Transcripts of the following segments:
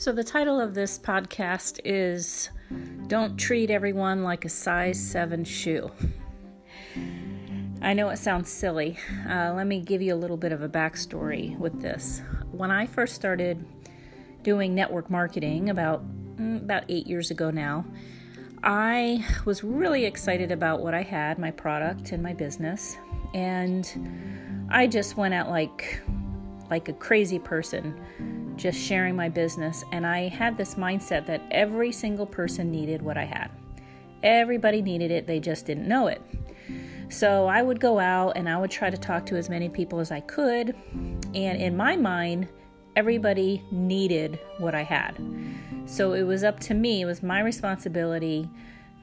So, the title of this podcast is Don't Treat Everyone Like a Size 7 Shoe. I know it sounds silly. Uh, let me give you a little bit of a backstory with this. When I first started doing network marketing about mm, about eight years ago now, I was really excited about what I had, my product and my business, and I just went out like like a crazy person just sharing my business. And I had this mindset that every single person needed what I had. Everybody needed it, they just didn't know it. So I would go out and I would try to talk to as many people as I could. And in my mind, everybody needed what I had. So it was up to me, it was my responsibility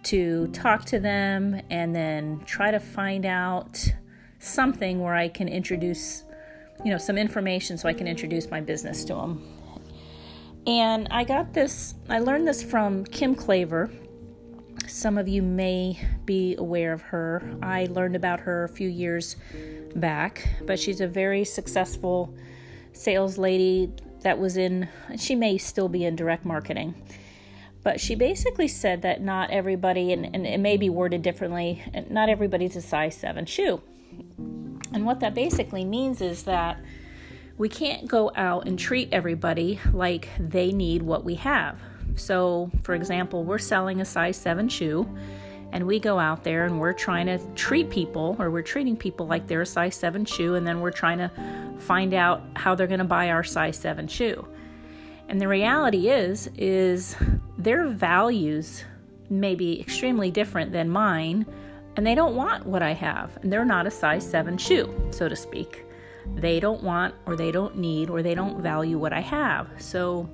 to talk to them and then try to find out something where I can introduce you know, some information so I can introduce my business to them. And I got this, I learned this from Kim Klaver. Some of you may be aware of her. I learned about her a few years back, but she's a very successful sales lady that was in, she may still be in direct marketing. But she basically said that not everybody, and, and it may be worded differently, not everybody's a size 7 shoe. And what that basically means is that we can't go out and treat everybody like they need what we have. So, for example, we're selling a size 7 shoe and we go out there and we're trying to treat people or we're treating people like they're a size 7 shoe and then we're trying to find out how they're going to buy our size 7 shoe. And the reality is is their values may be extremely different than mine and they don't want what I have, and they're not a size 7 shoe, so to speak. They don't want, or they don't need, or they don't value what I have. So,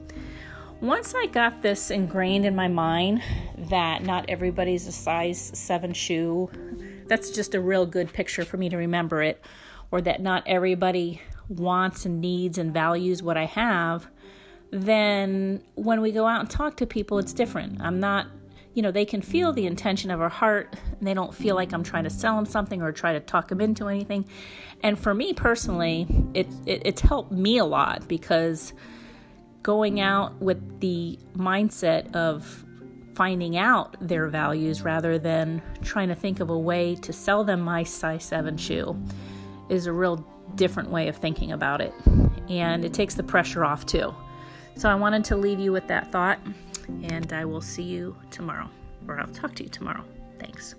once I got this ingrained in my mind that not everybody's a size 7 shoe, that's just a real good picture for me to remember it, or that not everybody wants and needs and values what I have, then when we go out and talk to people, it's different. I'm not you know, they can feel the mm. intention of our heart. And they don't feel like I'm trying to sell them something or try to talk them into anything. And for me personally, it, it it's helped me a lot because going out with the mindset of finding out their values rather than trying to think of a way to sell them my size 7 shoe is a real different way of thinking about it. And it takes the pressure off too. So I wanted to leave you with that thought and I will see you tomorrow, or I'll talk to you tomorrow. Thanks.